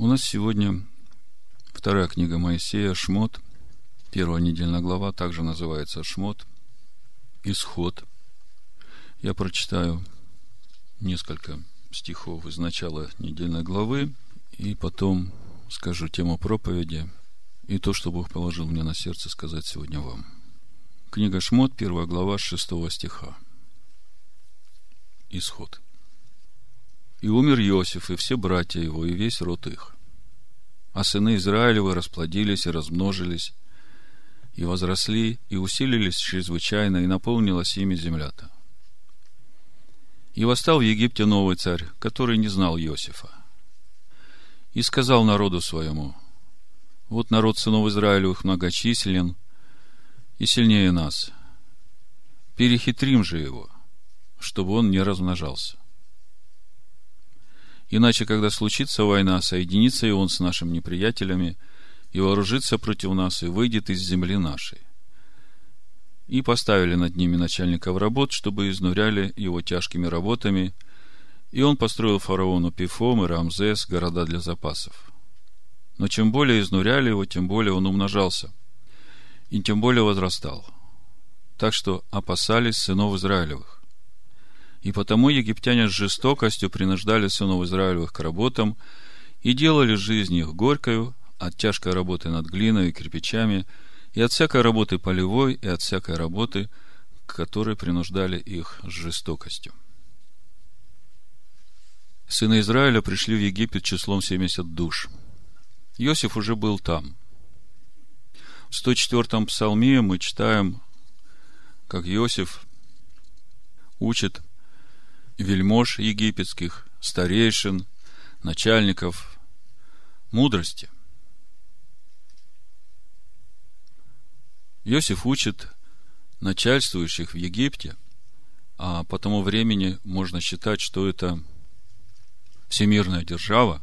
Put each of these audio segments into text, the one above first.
У нас сегодня вторая книга Моисея, Шмот, первая недельная глава, также называется Шмот, Исход. Я прочитаю несколько стихов из начала недельной главы, и потом скажу тему проповеди и то, что Бог положил мне на сердце сказать сегодня вам. Книга Шмот, первая глава, шестого стиха. Исход. И умер Иосиф, и все братья его, и весь род их. А сыны Израилевы расплодились и размножились, и возросли, и усилились чрезвычайно, и наполнилась ими земля-то. И восстал в Египте новый царь, который не знал Иосифа. И сказал народу своему, вот народ сынов Израилевых многочислен и сильнее нас. Перехитрим же его, чтобы он не размножался. Иначе, когда случится война, соединится и он с нашими неприятелями, и вооружится против нас, и выйдет из земли нашей. И поставили над ними начальников работ, чтобы изнуряли его тяжкими работами, и он построил фараону Пифом и Рамзес, города для запасов. Но чем более изнуряли его, тем более он умножался, и тем более возрастал. Так что опасались сынов Израилевых. И потому египтяне с жестокостью принуждали сынов Израилевых к работам и делали жизнь их горькою от тяжкой работы над глиной и кирпичами, и от всякой работы полевой, и от всякой работы, к которой принуждали их с жестокостью. Сыны Израиля пришли в Египет числом 70 душ. Иосиф уже был там. В 104-м псалме мы читаем, как Иосиф учит вельмож египетских, старейшин, начальников, мудрости. Иосиф учит начальствующих в Египте, а по тому времени можно считать, что это всемирная держава,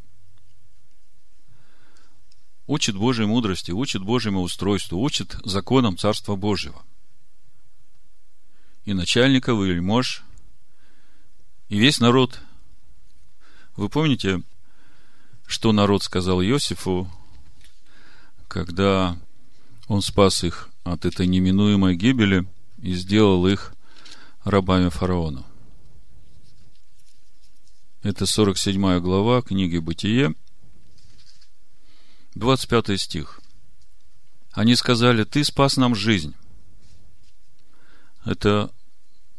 учит Божьей мудрости, учит Божьему устройству, учит законам Царства Божьего. И начальников, и вельмож и весь народ. Вы помните, что народ сказал Иосифу, когда он спас их от этой неминуемой гибели и сделал их рабами фараона? Это 47 глава книги Бытие, 25 стих. Они сказали, ты спас нам жизнь. Это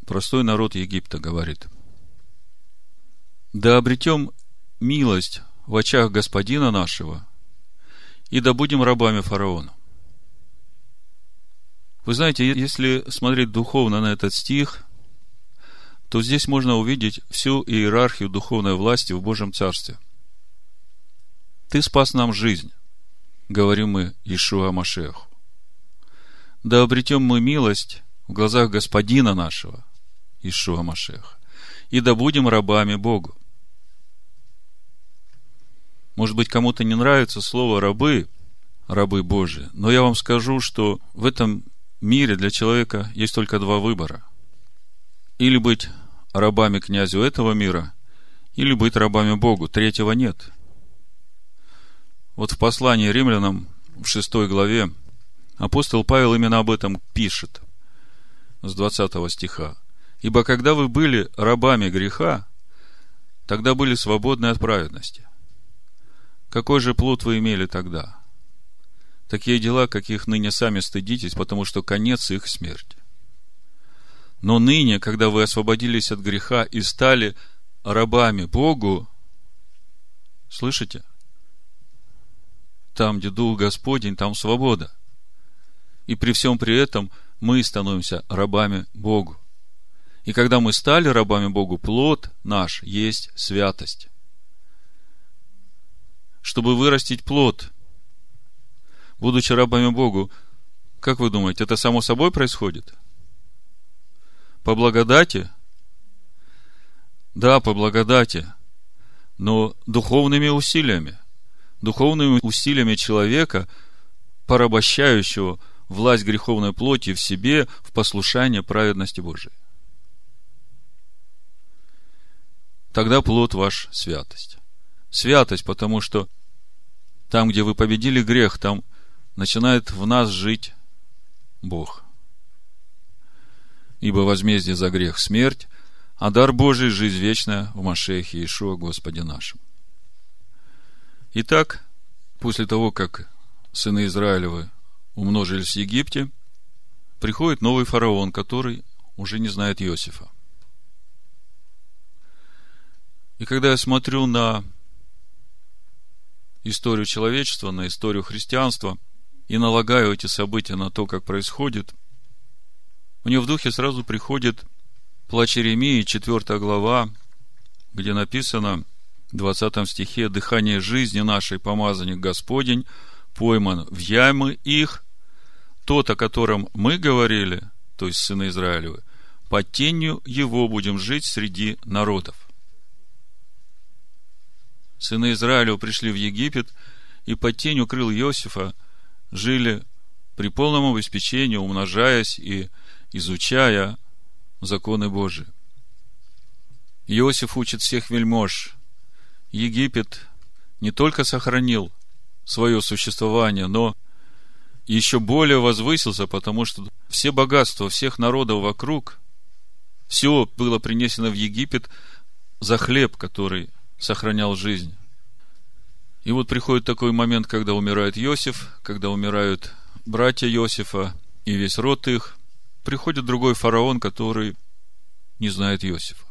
простой народ Египта говорит – да обретем милость в очах Господина нашего, и да будем рабами фараона. Вы знаете, если смотреть духовно на этот стих, то здесь можно увидеть всю иерархию духовной власти в Божьем Царстве. Ты спас нам жизнь, говорим мы Ишуа Машеху. Да обретем мы милость в глазах Господина нашего, Ишуа Машеха, и да будем рабами Богу. Может быть, кому-то не нравится слово рабы, рабы Божии, но я вам скажу, что в этом мире для человека есть только два выбора. Или быть рабами князю этого мира, или быть рабами Богу. Третьего нет. Вот в послании римлянам в шестой главе апостол Павел именно об этом пишет с 20 стиха. «Ибо когда вы были рабами греха, тогда были свободны от праведности. Какой же плод вы имели тогда? Такие дела, каких ныне сами стыдитесь, потому что конец их смерти. Но ныне, когда вы освободились от греха и стали рабами Богу, слышите? Там, где Дух Господень, там свобода. И при всем при этом мы становимся рабами Богу. И когда мы стали рабами Богу, плод наш есть святость чтобы вырастить плод, будучи рабами Богу, как вы думаете, это само собой происходит? По благодати? Да, по благодати, но духовными усилиями. Духовными усилиями человека, порабощающего власть греховной плоти в себе в послушание праведности Божией. Тогда плод ваш святость. Святость, потому что Там, где вы победили грех, там начинает в нас жить Бог. Ибо возмездие за грех – смерть, а дар Божий – жизнь вечная в Машехе Иешуа Господе нашем. Итак, после того, как сыны Израилевы умножились в Египте, приходит новый фараон, который уже не знает Иосифа. И когда я смотрю на историю человечества, на историю христианства и налагаю эти события на то, как происходит, мне в духе сразу приходит плач Иеремии, 4 глава, где написано в 20 стихе «Дыхание жизни нашей, помазанник Господень, пойман в ямы их, тот, о котором мы говорили, то есть сыны Израилевы, под тенью его будем жить среди народов. Сыны Израилева пришли в Египет и под тень укрыл Иосифа жили при полном обеспечении, умножаясь и изучая законы Божии. Иосиф учит всех вельмож. Египет не только сохранил свое существование, но еще более возвысился, потому что все богатства всех народов вокруг, все было принесено в Египет за хлеб, который сохранял жизнь. И вот приходит такой момент, когда умирает Иосиф, когда умирают братья Иосифа и весь род их. Приходит другой фараон, который не знает Иосифа.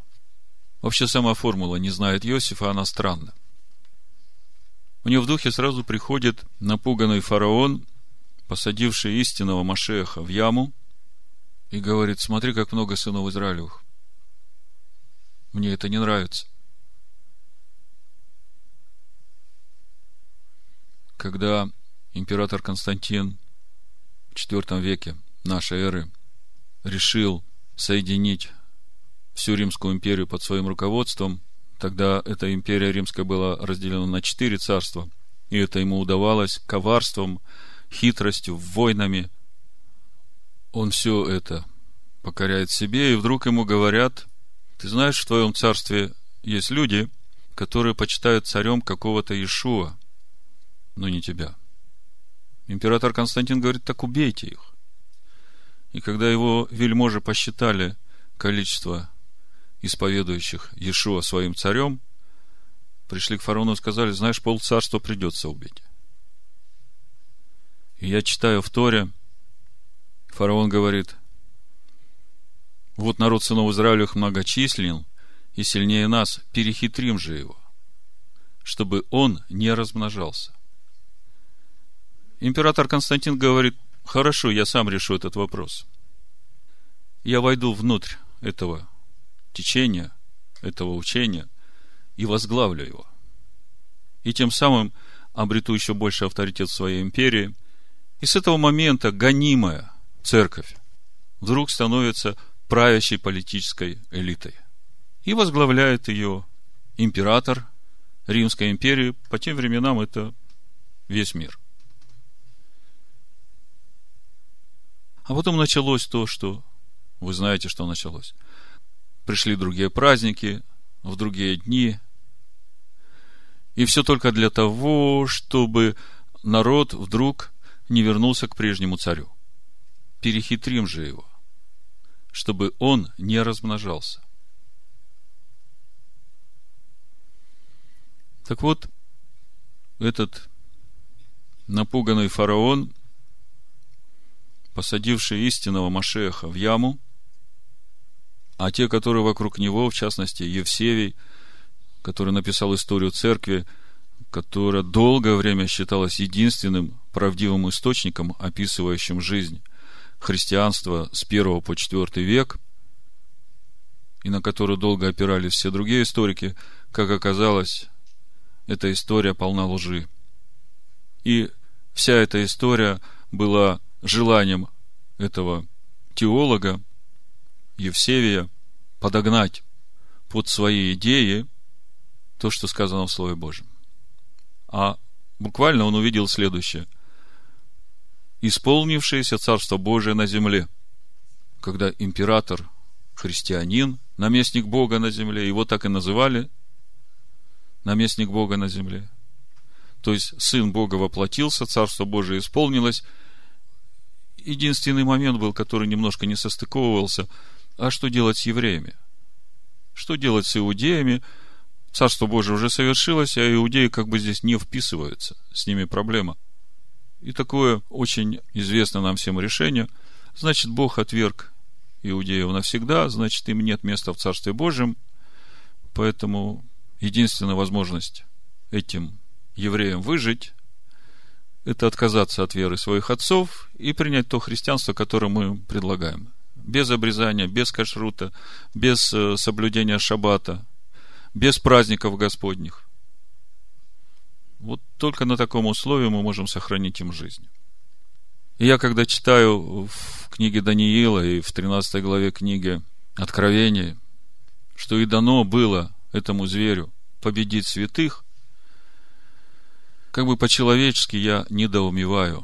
Вообще сама формула «не знает Иосифа», она странна. У него в духе сразу приходит напуганный фараон, посадивший истинного Машеха в яму, и говорит, смотри, как много сынов Израилевых. Мне это не нравится. Когда император Константин в IV веке нашей эры решил соединить всю Римскую империю под своим руководством, тогда эта империя римская была разделена на четыре царства, и это ему удавалось коварством, хитростью, войнами. Он все это покоряет себе, и вдруг ему говорят, ты знаешь, в твоем царстве есть люди, которые почитают царем какого-то Иешуа, но не тебя. Император Константин говорит, так убейте их. И когда его вельможи посчитали количество исповедующих Иешуа своим царем, пришли к фараону и сказали, знаешь, пол царства придется убить. И я читаю в Торе, фараон говорит, вот народ сынов Израилевых многочислен и сильнее нас, перехитрим же его, чтобы он не размножался. Император Константин говорит, хорошо, я сам решу этот вопрос. Я войду внутрь этого течения, этого учения и возглавлю его. И тем самым обрету еще больше авторитет в своей империи – и с этого момента гонимая церковь вдруг становится правящей политической элитой. И возглавляет ее император Римской империи. По тем временам это весь мир. А потом началось то, что вы знаете, что началось. Пришли другие праздники, в другие дни. И все только для того, чтобы народ вдруг не вернулся к прежнему царю. Перехитрим же его, чтобы он не размножался. Так вот, этот напуганный фараон, посадивший истинного Машеха в яму, а те, которые вокруг него, в частности, Евсевий, который написал историю церкви, которая долгое время считалась единственным правдивым источником, описывающим жизнь христианства с первого по четвертый век, и на которую долго опирались все другие историки, как оказалось, эта история полна лжи. И вся эта история была желанием этого теолога Евсевия подогнать под свои идеи то, что сказано в Слове Божьем. А буквально он увидел следующее исполнившееся Царство Божие на земле, когда император христианин, наместник Бога на земле, его так и называли, наместник Бога на земле. То есть, Сын Бога воплотился, Царство Божие исполнилось. Единственный момент был, который немножко не состыковывался. А что делать с евреями? Что делать с иудеями? Царство Божие уже совершилось, а иудеи как бы здесь не вписываются. С ними проблема. И такое очень известно нам всем решение. Значит, Бог отверг иудеев навсегда, значит, им нет места в Царстве Божьем. Поэтому единственная возможность этим евреям выжить, это отказаться от веры своих отцов и принять то христианство, которое мы предлагаем. Без обрезания, без кашрута, без э, соблюдения шаббата, без праздников Господних. Вот только на таком условии мы можем сохранить им жизнь. И я, когда читаю в книге Даниила и в 13 главе книги Откровения, что и дано было этому зверю победить святых, как бы по-человечески я недоумеваю.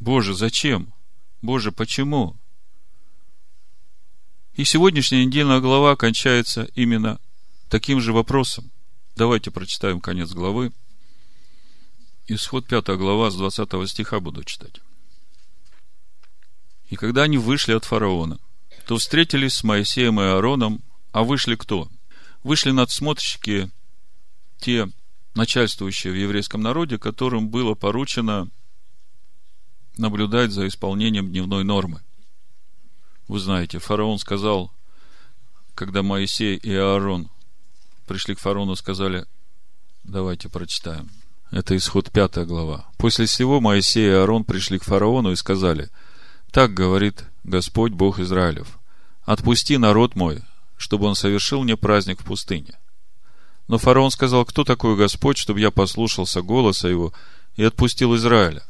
Боже, зачем? Боже, почему? И сегодняшняя недельная глава кончается именно таким же вопросом. Давайте прочитаем конец главы. Исход 5 глава с 20 стиха буду читать. И когда они вышли от фараона, то встретились с Моисеем и Аароном, а вышли кто? Вышли надсмотрщики, те начальствующие в еврейском народе, которым было поручено наблюдать за исполнением дневной нормы. Вы знаете, фараон сказал, когда Моисей и Аарон пришли к фараону, сказали, давайте прочитаем. Это исход 5 глава. После всего Моисей и Аарон пришли к фараону и сказали, так говорит Господь Бог Израилев, отпусти народ мой, чтобы он совершил мне праздник в пустыне. Но фараон сказал, кто такой Господь, чтобы я послушался голоса его и отпустил Израиля?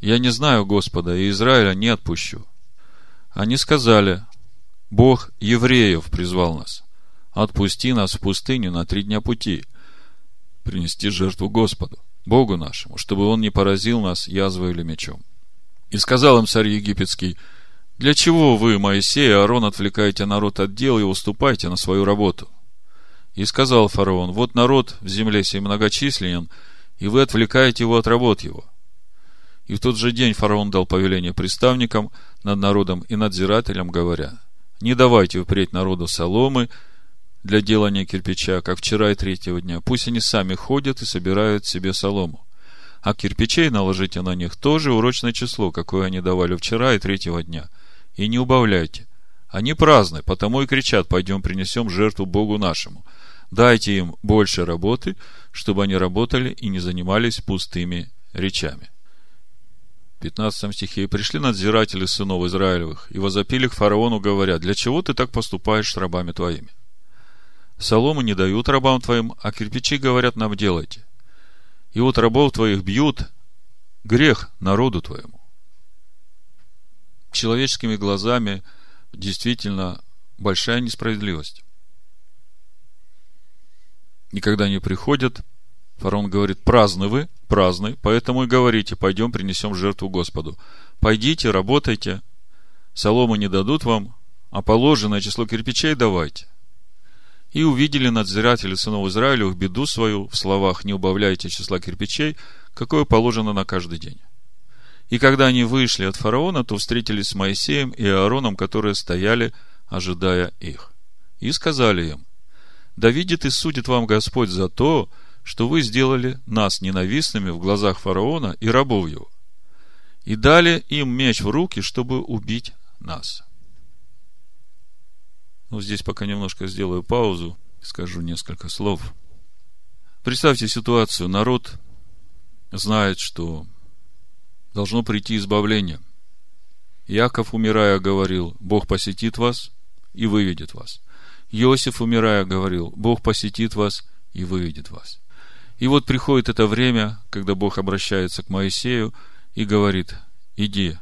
Я не знаю Господа, и Израиля не отпущу. Они сказали, Бог евреев призвал нас. Отпусти нас в пустыню на три дня пути, принести жертву Господу, Богу нашему, чтобы Он не поразил нас язвой или мечом. И сказал им царь египетский, для чего вы, Моисей и Аарон, отвлекаете народ от дел и уступаете на свою работу? И сказал фараон, вот народ в земле сей многочисленен, и вы отвлекаете его от работ его. И в тот же день фараон дал повеление приставникам над народом и надзирателям, говоря, не давайте впредь народу соломы для делания кирпича, как вчера и третьего дня. Пусть они сами ходят и собирают себе солому. А кирпичей наложите на них тоже урочное число, какое они давали вчера и третьего дня. И не убавляйте. Они праздны, потому и кричат, пойдем принесем жертву Богу нашему – Дайте им больше работы, чтобы они работали и не занимались пустыми речами. В 15 стихе «И пришли надзиратели сынов Израилевых, и возопили к фараону, говоря, для чего ты так поступаешь с рабами твоими? Солому не дают рабам твоим, а кирпичи говорят нам делайте. И вот рабов твоих бьют, грех народу твоему. Человеческими глазами действительно большая несправедливость. И когда они приходят, фараон говорит, праздны вы, праздны, поэтому и говорите, пойдем принесем жертву Господу. Пойдите, работайте, соломы не дадут вам, а положенное число кирпичей давайте. И увидели надзиратели сынов Израилевых беду свою в словах «не убавляйте числа кирпичей», какое положено на каждый день. И когда они вышли от фараона, то встретились с Моисеем и Аароном, которые стояли, ожидая их. И сказали им, да видит и судит вам Господь за то, что вы сделали нас ненавистными в глазах фараона и рабов его, и дали им меч в руки, чтобы убить нас. Ну, здесь пока немножко сделаю паузу, скажу несколько слов. Представьте ситуацию. Народ знает, что должно прийти избавление. Яков, умирая, говорил, Бог посетит вас и выведет вас. Иосиф, умирая, говорил, Бог посетит вас и выведет вас. И вот приходит это время, когда Бог обращается к Моисею и говорит, иди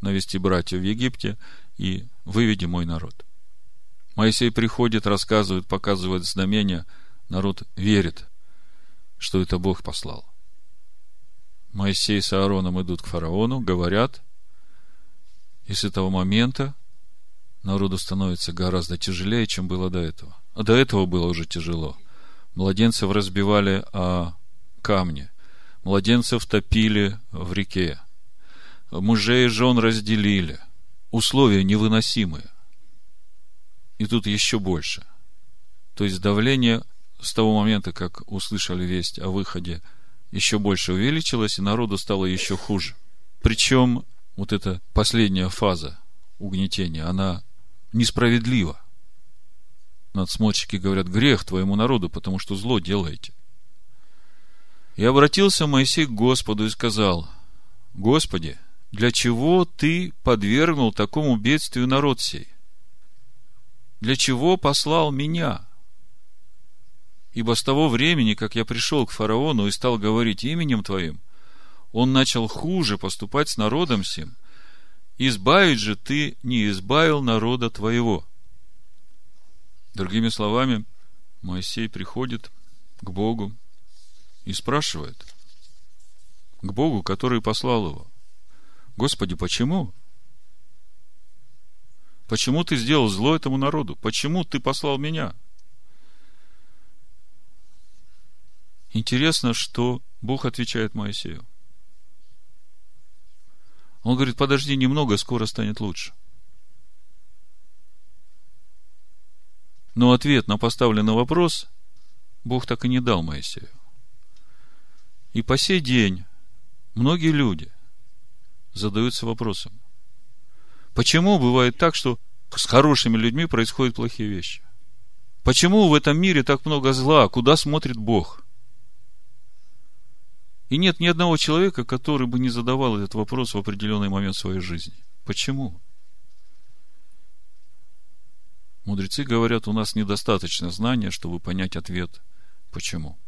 навести братьев в Египте и выведи мой народ. Моисей приходит, рассказывает, показывает знамения, народ верит, что это Бог послал. Моисей с Аароном идут к фараону, говорят, и с этого момента народу становится гораздо тяжелее, чем было до этого. А до этого было уже тяжело. Младенцев разбивали, а камни, младенцев топили в реке, мужей и жен разделили. Условия невыносимые. И тут еще больше. То есть давление с того момента, как услышали весть о выходе, еще больше увеличилось, и народу стало еще хуже. Причем вот эта последняя фаза угнетения, она несправедлива. Надсмотрщики говорят, грех твоему народу, потому что зло делаете. И обратился Моисей к Господу и сказал, Господи, для чего ты подвергнул такому бедствию народ сей? Для чего послал меня? Ибо с того времени, как я пришел к фараону и стал говорить именем твоим, он начал хуже поступать с народом сим. Избавить же ты не избавил народа твоего. Другими словами, Моисей приходит к Богу и спрашивает, к Богу, который послал его, Господи, почему? Почему ты сделал зло этому народу? Почему ты послал меня? Интересно, что Бог отвечает Моисею. Он говорит, подожди немного, скоро станет лучше. Но ответ на поставленный вопрос Бог так и не дал Моисею. И по сей день многие люди задаются вопросом, почему бывает так, что с хорошими людьми происходят плохие вещи? Почему в этом мире так много зла? Куда смотрит Бог? И нет ни одного человека, который бы не задавал этот вопрос в определенный момент своей жизни. Почему? Мудрецы говорят, у нас недостаточно знания, чтобы понять ответ «почему?».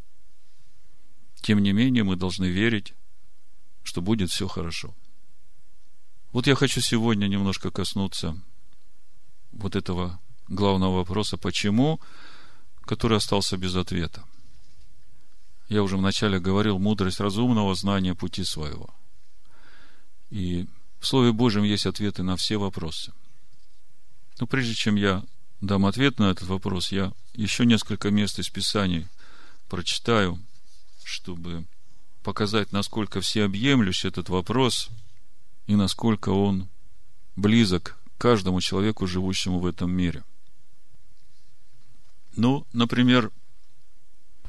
Тем не менее, мы должны верить, что будет все хорошо. Вот я хочу сегодня немножко коснуться вот этого главного вопроса «почему?», который остался без ответа. Я уже вначале говорил, мудрость разумного, знания пути своего. И в Слове Божьем есть ответы на все вопросы. Но прежде чем я дам ответ на этот вопрос, я еще несколько мест из Писаний прочитаю, чтобы показать, насколько всеобъемлющ этот вопрос и насколько он близок каждому человеку, живущему в этом мире. Ну, например,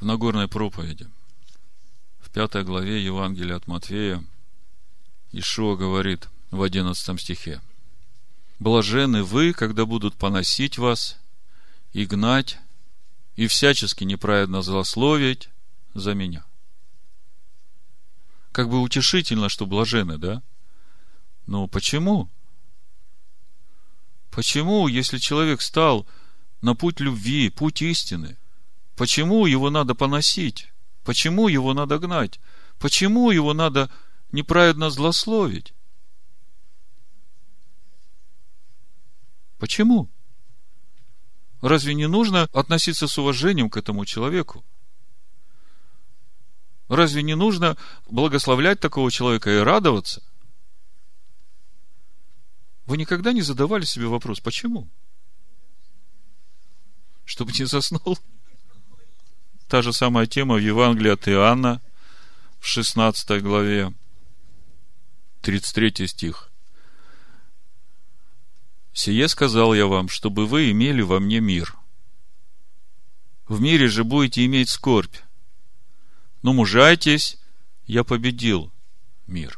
в Нагорной проповеди, в пятой главе Евангелия от Матфея, Ишуа говорит в одиннадцатом стихе – Блажены вы, когда будут поносить вас и гнать, и всячески неправедно злословить за меня. Как бы утешительно, что блажены, да? Но почему? Почему, если человек стал на путь любви, путь истины, почему его надо поносить? Почему его надо гнать? Почему его надо неправедно злословить? Почему? Разве не нужно относиться с уважением к этому человеку? Разве не нужно благословлять такого человека и радоваться? Вы никогда не задавали себе вопрос, почему? Чтобы не заснул? Та же самая тема в Евангелии от Иоанна в 16 главе, 33 стих. Сие сказал я вам, чтобы вы имели во мне мир. В мире же будете иметь скорбь. Но мужайтесь, я победил мир.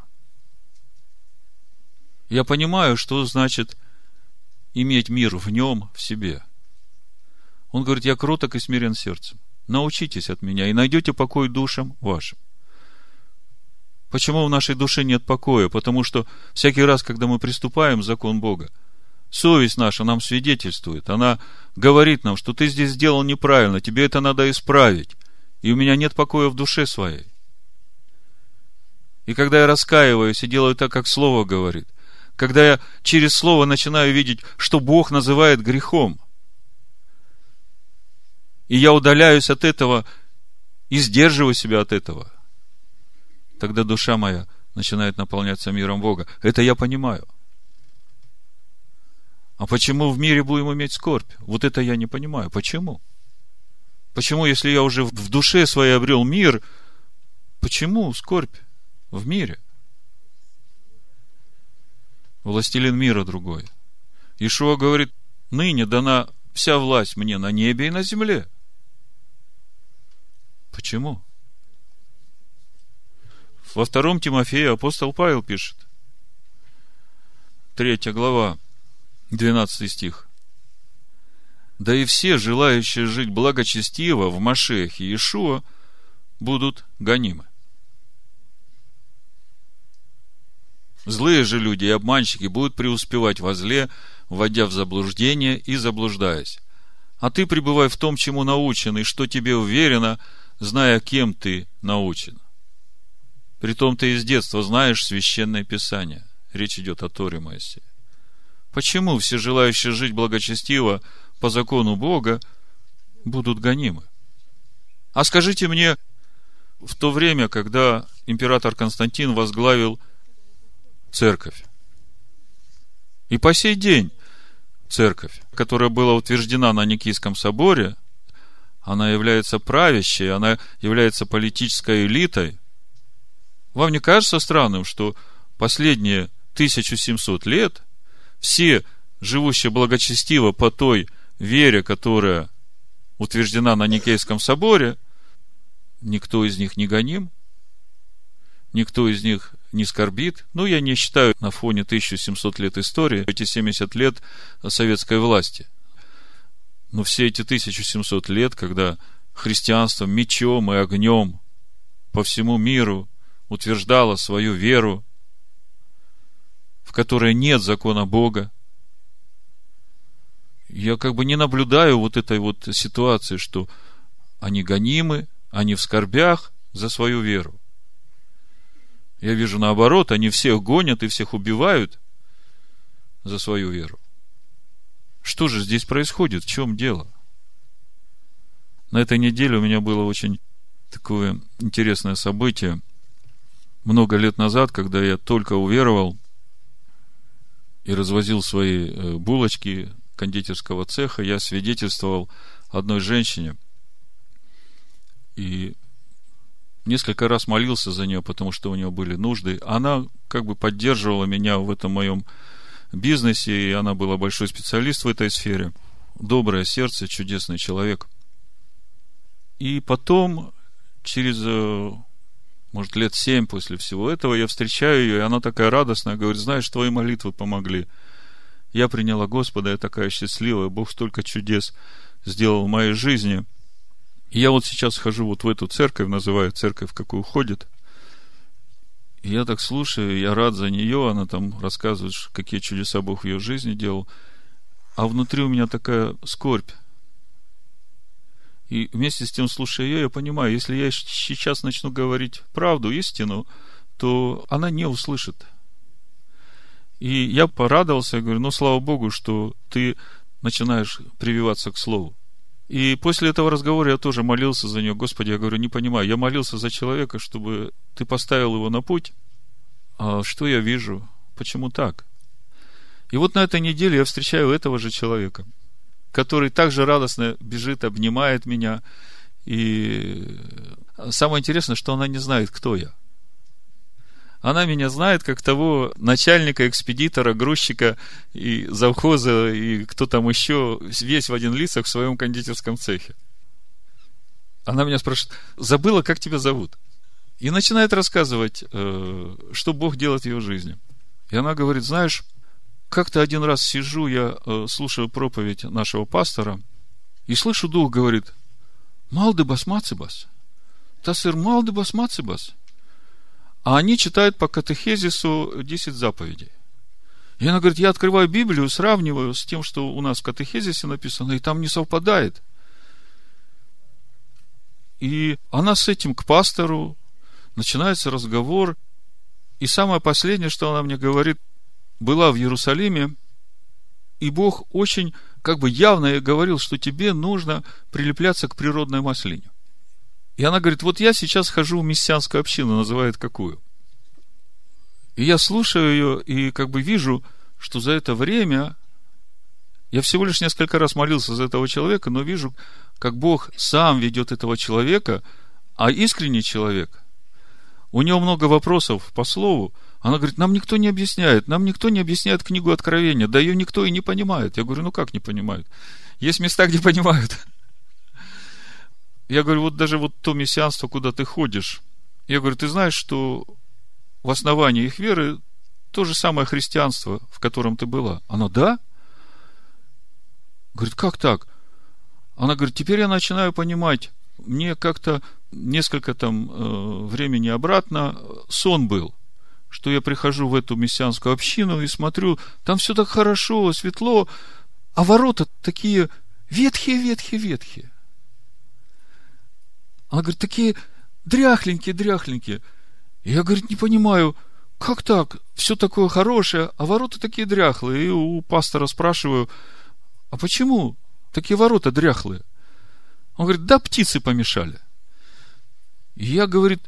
Я понимаю, что значит иметь мир в нем, в себе. Он говорит, я кроток и смирен сердцем. Научитесь от меня и найдете покой душам вашим. Почему в нашей душе нет покоя? Потому что всякий раз, когда мы приступаем к закон Бога – Совесть наша нам свидетельствует. Она говорит нам, что ты здесь сделал неправильно, тебе это надо исправить. И у меня нет покоя в душе своей. И когда я раскаиваюсь и делаю так, как Слово говорит, когда я через Слово начинаю видеть, что Бог называет грехом, и я удаляюсь от этого и сдерживаю себя от этого, тогда душа моя начинает наполняться миром Бога. Это я понимаю. А почему в мире будем иметь скорбь? Вот это я не понимаю. Почему? Почему, если я уже в душе своей обрел мир, Почему скорбь в мире? Властелин мира другой. Ишуа говорит, ныне дана вся власть мне на небе и на земле. Почему? Во втором Тимофея апостол Павел пишет. Третья глава, 12 стих. Да и все, желающие жить благочестиво в Машехе Иешуа, будут гонимы. Злые же люди и обманщики будут преуспевать во зле, вводя в заблуждение и заблуждаясь. А ты пребывай в том, чему научен, и что тебе уверено, зная, кем ты научен. Притом ты из детства знаешь священное писание. Речь идет о Торе Моисея. Почему все желающие жить благочестиво по закону Бога будут гонимы? А скажите мне, в то время, когда император Константин возглавил церковь, и по сей день церковь, которая была утверждена на Никийском соборе, она является правящей, она является политической элитой. Вам не кажется странным, что последние 1700 лет все живущие благочестиво по той вере, которая утверждена на Никейском соборе, никто из них не гоним, никто из них не скорбит. Ну, я не считаю на фоне 1700 лет истории, эти 70 лет советской власти. Но все эти 1700 лет, когда христианство мечом и огнем по всему миру утверждало свою веру, в которой нет закона Бога, я как бы не наблюдаю вот этой вот ситуации, что они гонимы, они в скорбях за свою веру. Я вижу наоборот, они всех гонят и всех убивают за свою веру. Что же здесь происходит? В чем дело? На этой неделе у меня было очень такое интересное событие. Много лет назад, когда я только уверовал и развозил свои э, булочки кондитерского цеха, я свидетельствовал одной женщине. И несколько раз молился за нее, потому что у нее были нужды. Она как бы поддерживала меня в этом моем бизнесе, и она была большой специалист в этой сфере. Доброе сердце, чудесный человек. И потом, через, э, может, лет семь после всего этого, я встречаю ее, и она такая радостная, говорит, знаешь, твои молитвы помогли. Я приняла Господа, я такая счастливая, Бог столько чудес сделал в моей жизни – я вот сейчас хожу вот в эту церковь, называю церковь, какую ходит. Я так слушаю, я рад за нее, она там рассказывает, какие чудеса Бог в ее жизни делал. А внутри у меня такая скорбь. И вместе с тем, слушая ее, я понимаю, если я сейчас начну говорить правду, истину, то она не услышит. И я порадовался, я говорю, ну, слава Богу, что ты начинаешь прививаться к Слову. И после этого разговора я тоже молился за нее. Господи, я говорю, не понимаю. Я молился за человека, чтобы ты поставил его на путь. А что я вижу? Почему так? И вот на этой неделе я встречаю этого же человека, который также радостно бежит, обнимает меня. И самое интересное, что она не знает, кто я. Она меня знает как того начальника, экспедитора, грузчика и завхоза, и кто там еще, весь в один лицах в своем кондитерском цехе. Она меня спрашивает, забыла, как тебя зовут? И начинает рассказывать, э, что Бог делает в ее жизни. И она говорит, знаешь, как-то один раз сижу, я э, слушаю проповедь нашего пастора, и слышу, Дух говорит, Малдебас Мацибас, Тасыр Малдебас Мацибас. А они читают по катехезису 10 заповедей. И она говорит, я открываю Библию, сравниваю с тем, что у нас в катехезисе написано, и там не совпадает. И она с этим к пастору, начинается разговор, и самое последнее, что она мне говорит, была в Иерусалиме, и Бог очень как бы явно говорил, что тебе нужно прилепляться к природной маслине. И она говорит, вот я сейчас хожу в мессианскую общину, называет какую. И я слушаю ее и как бы вижу, что за это время я всего лишь несколько раз молился за этого человека, но вижу, как Бог сам ведет этого человека, а искренний человек у него много вопросов по слову. Она говорит, нам никто не объясняет, нам никто не объясняет книгу Откровения, да ее никто и не понимает. Я говорю, ну как не понимают? Есть места, где понимают. Я говорю, вот даже вот то мессианство, куда ты ходишь, я говорю, ты знаешь, что в основании их веры то же самое христианство, в котором ты была. Она, да? Говорит, как так? Она говорит, теперь я начинаю понимать, мне как-то несколько там э, времени обратно сон был, что я прихожу в эту мессианскую общину и смотрю, там все так хорошо, светло, а ворота такие ветхие, ветхие, ветхие. Она говорит, такие дряхленькие, дряхленькие. И я, говорит, не понимаю, как так? Все такое хорошее, а ворота такие дряхлые. И у пастора спрашиваю, а почему такие ворота дряхлые? Он говорит, да, птицы помешали. И я, говорит,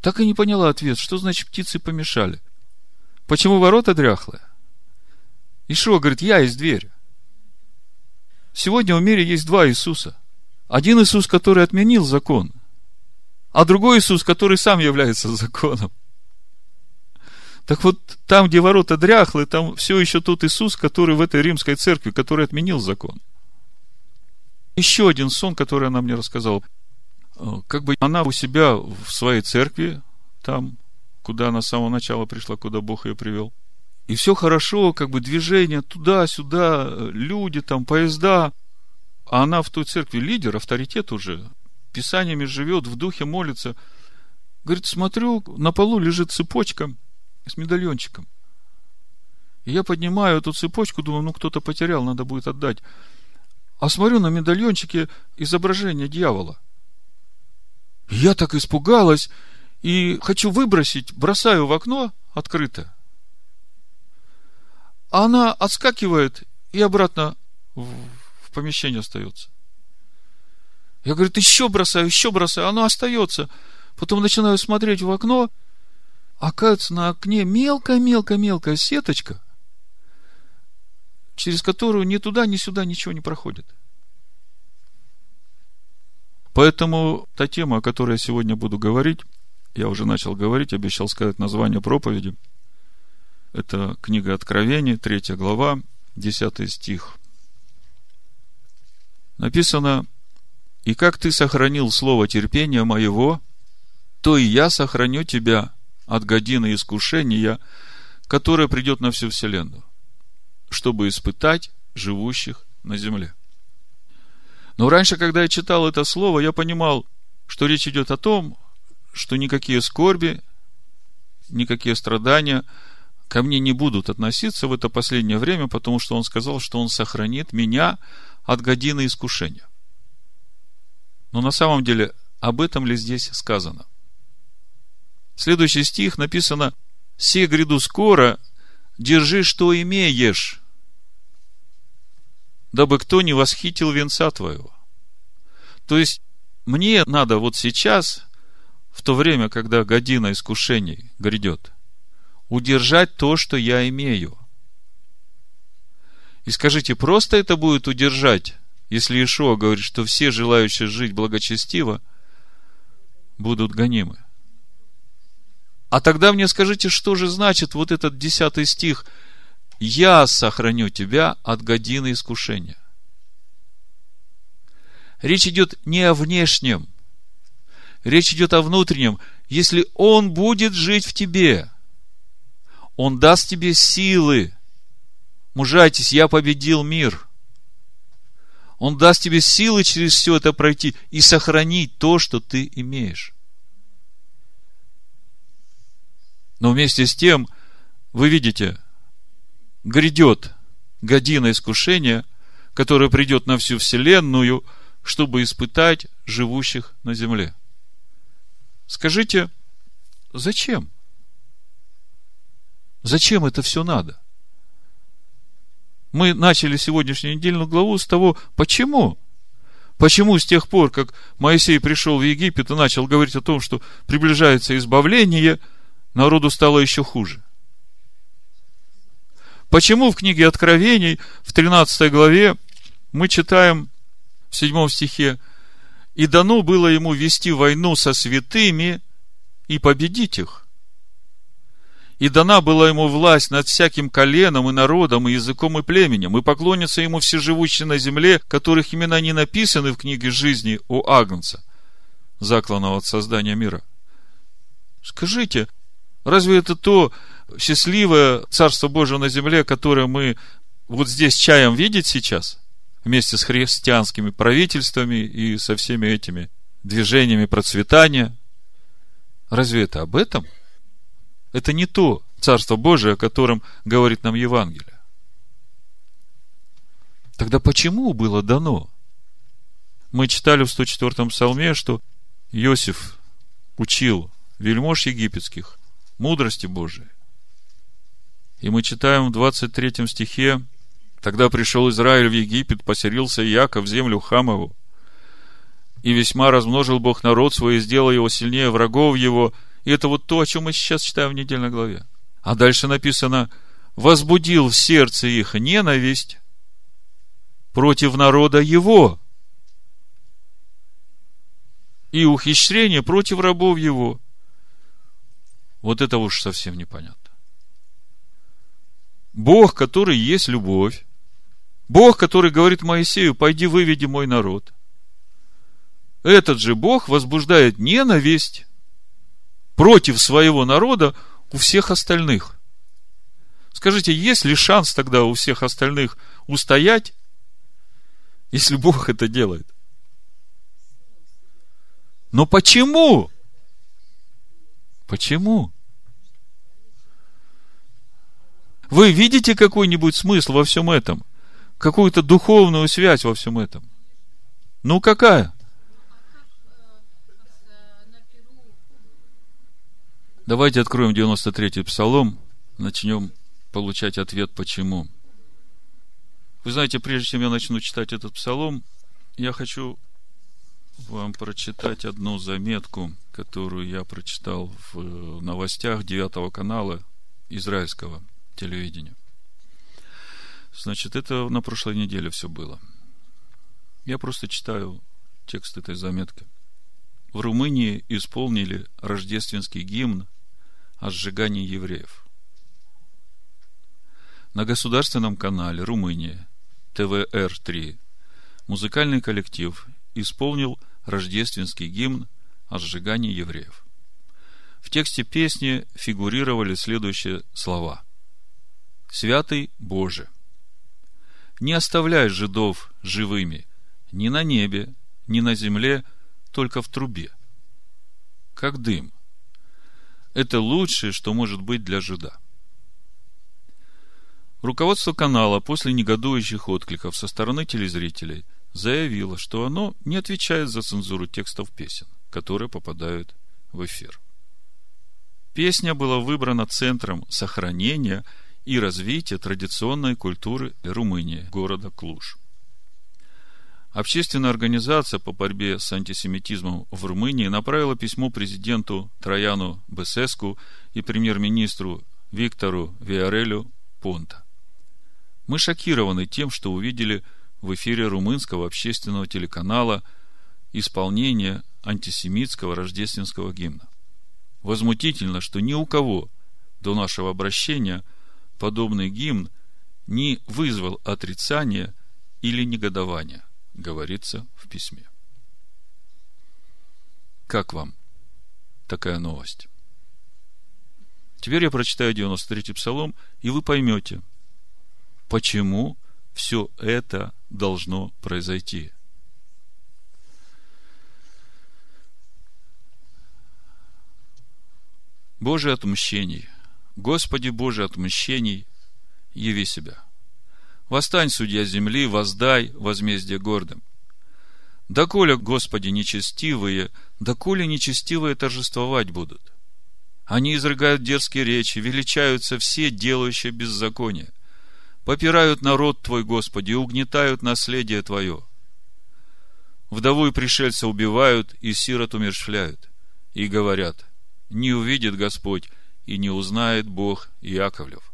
так и не поняла ответ, что значит птицы помешали. Почему ворота дряхлые? Ишуа говорит, я есть дверь. Сегодня в мире есть два Иисуса. Один Иисус, который отменил закон, а другой Иисус, который сам является законом. Так вот, там, где ворота дряхлые, там все еще тот Иисус, который в этой римской церкви, который отменил закон. Еще один сон, который она мне рассказала. Как бы она у себя в своей церкви, там, куда она с самого начала пришла, куда Бог ее привел. И все хорошо, как бы движение туда-сюда, люди там, поезда. А она в той церкви лидер, авторитет уже. Писаниями живет, в духе молится. Говорит, смотрю, на полу лежит цепочка – с медальончиком. И я поднимаю эту цепочку, думаю, ну кто-то потерял, надо будет отдать. А смотрю на медальончике изображение дьявола. Я так испугалась и хочу выбросить, бросаю в окно открыто. Она отскакивает и обратно в помещение остается. Я говорю, еще бросаю, еще бросаю, оно остается. Потом начинаю смотреть в окно, оказывается на окне мелкая-мелкая-мелкая сеточка, через которую ни туда, ни сюда ничего не проходит. Поэтому та тема, о которой я сегодня буду говорить, я уже начал говорить, обещал сказать название проповеди. Это книга Откровений, третья глава, десятый стих. Написано, «И как ты сохранил слово терпения моего, то и я сохраню тебя от годины искушения, которое придет на всю вселенную, чтобы испытать живущих на земле. Но раньше, когда я читал это слово, я понимал, что речь идет о том, что никакие скорби, никакие страдания ко мне не будут относиться в это последнее время, потому что он сказал, что он сохранит меня от годины искушения. Но на самом деле об этом ли здесь сказано? Следующий стих написано «Се гряду скоро, держи, что имеешь, дабы кто не восхитил венца твоего». То есть, мне надо вот сейчас, в то время, когда година искушений грядет, удержать то, что я имею. И скажите, просто это будет удержать, если Ишуа говорит, что все желающие жить благочестиво будут гонимы? А тогда мне скажите, что же значит вот этот десятый стих? Я сохраню тебя от годины искушения. Речь идет не о внешнем. Речь идет о внутреннем. Если Он будет жить в тебе, Он даст тебе силы. Мужайтесь, я победил мир. Он даст тебе силы через все это пройти и сохранить то, что ты имеешь. Но вместе с тем, вы видите, грядет година искушения, которая придет на всю Вселенную, чтобы испытать живущих на земле. Скажите, зачем? Зачем это все надо? Мы начали сегодняшнюю недельную главу с того, почему. Почему с тех пор, как Моисей пришел в Египет и начал говорить о том, что приближается избавление – народу стало еще хуже. Почему в книге Откровений, в 13 главе, мы читаем в 7 стихе, «И дано было ему вести войну со святыми и победить их. И дана была ему власть над всяким коленом и народом, и языком, и племенем, и поклонятся ему все живущие на земле, которых имена не написаны в книге жизни у Агнца, закланного от создания мира. Скажите, разве это то счастливое Царство Божие на земле, которое мы вот здесь чаем видеть сейчас, вместе с христианскими правительствами и со всеми этими движениями процветания? Разве это об этом? – это не то Царство Божие, о котором говорит нам Евангелие. Тогда почему было дано? Мы читали в 104-м псалме, что Иосиф учил вельмож египетских мудрости Божией. И мы читаем в 23 стихе, Тогда пришел Израиль в Египет, поселился Яков в землю Хамову, и весьма размножил Бог народ свой, и сделал его сильнее врагов его, и это вот то, о чем мы сейчас читаем в недельной главе. А дальше написано, возбудил в сердце их ненависть против народа его и ухищрение против рабов его. Вот это уж совсем непонятно. Бог, который есть любовь, Бог, который говорит Моисею, пойди выведи мой народ. Этот же Бог возбуждает ненависть против своего народа у всех остальных. Скажите, есть ли шанс тогда у всех остальных устоять, если Бог это делает? Но почему? Почему? Вы видите какой-нибудь смысл во всем этом? Какую-то духовную связь во всем этом? Ну, какая? Давайте откроем 93-й псалом, начнем получать ответ, почему. Вы знаете, прежде чем я начну читать этот псалом, я хочу вам прочитать одну заметку, которую я прочитал в новостях 9 канала израильского телевидения. Значит, это на прошлой неделе все было. Я просто читаю текст этой заметки. В Румынии исполнили рождественский гимн о сжигании евреев. На государственном канале Румыния ТВР-3 музыкальный коллектив исполнил рождественский гимн о сжигании евреев. В тексте песни фигурировали следующие слова. «Святый Боже, не оставляй жидов живыми ни на небе, ни на земле, только в трубе, как дым, это лучшее, что может быть для жида. Руководство канала после негодующих откликов со стороны телезрителей заявило, что оно не отвечает за цензуру текстов песен, которые попадают в эфир. Песня была выбрана Центром сохранения и развития традиционной культуры Румынии, города Клуж. Общественная организация по борьбе с антисемитизмом в Румынии направила письмо президенту Трояну Бесеску и премьер-министру Виктору Виарелю Понта. Мы шокированы тем, что увидели в эфире румынского общественного телеканала исполнение антисемитского рождественского гимна. Возмутительно, что ни у кого до нашего обращения подобный гимн не вызвал отрицания или негодования говорится в письме. Как вам такая новость? Теперь я прочитаю 93-й псалом, и вы поймете, почему все это должно произойти. Божие отмщений. Господи Божие отмщений, яви себя – Восстань, судья земли, воздай возмездие гордым. Доколе, Господи, нечестивые, доколе нечестивые торжествовать будут. Они изрыгают дерзкие речи, величаются все делающие беззаконие. Попирают народ Твой, Господи, и угнетают наследие Твое. Вдову и пришельца убивают, и сирот умершвляют. И говорят, не увидит Господь, и не узнает Бог Яковлев.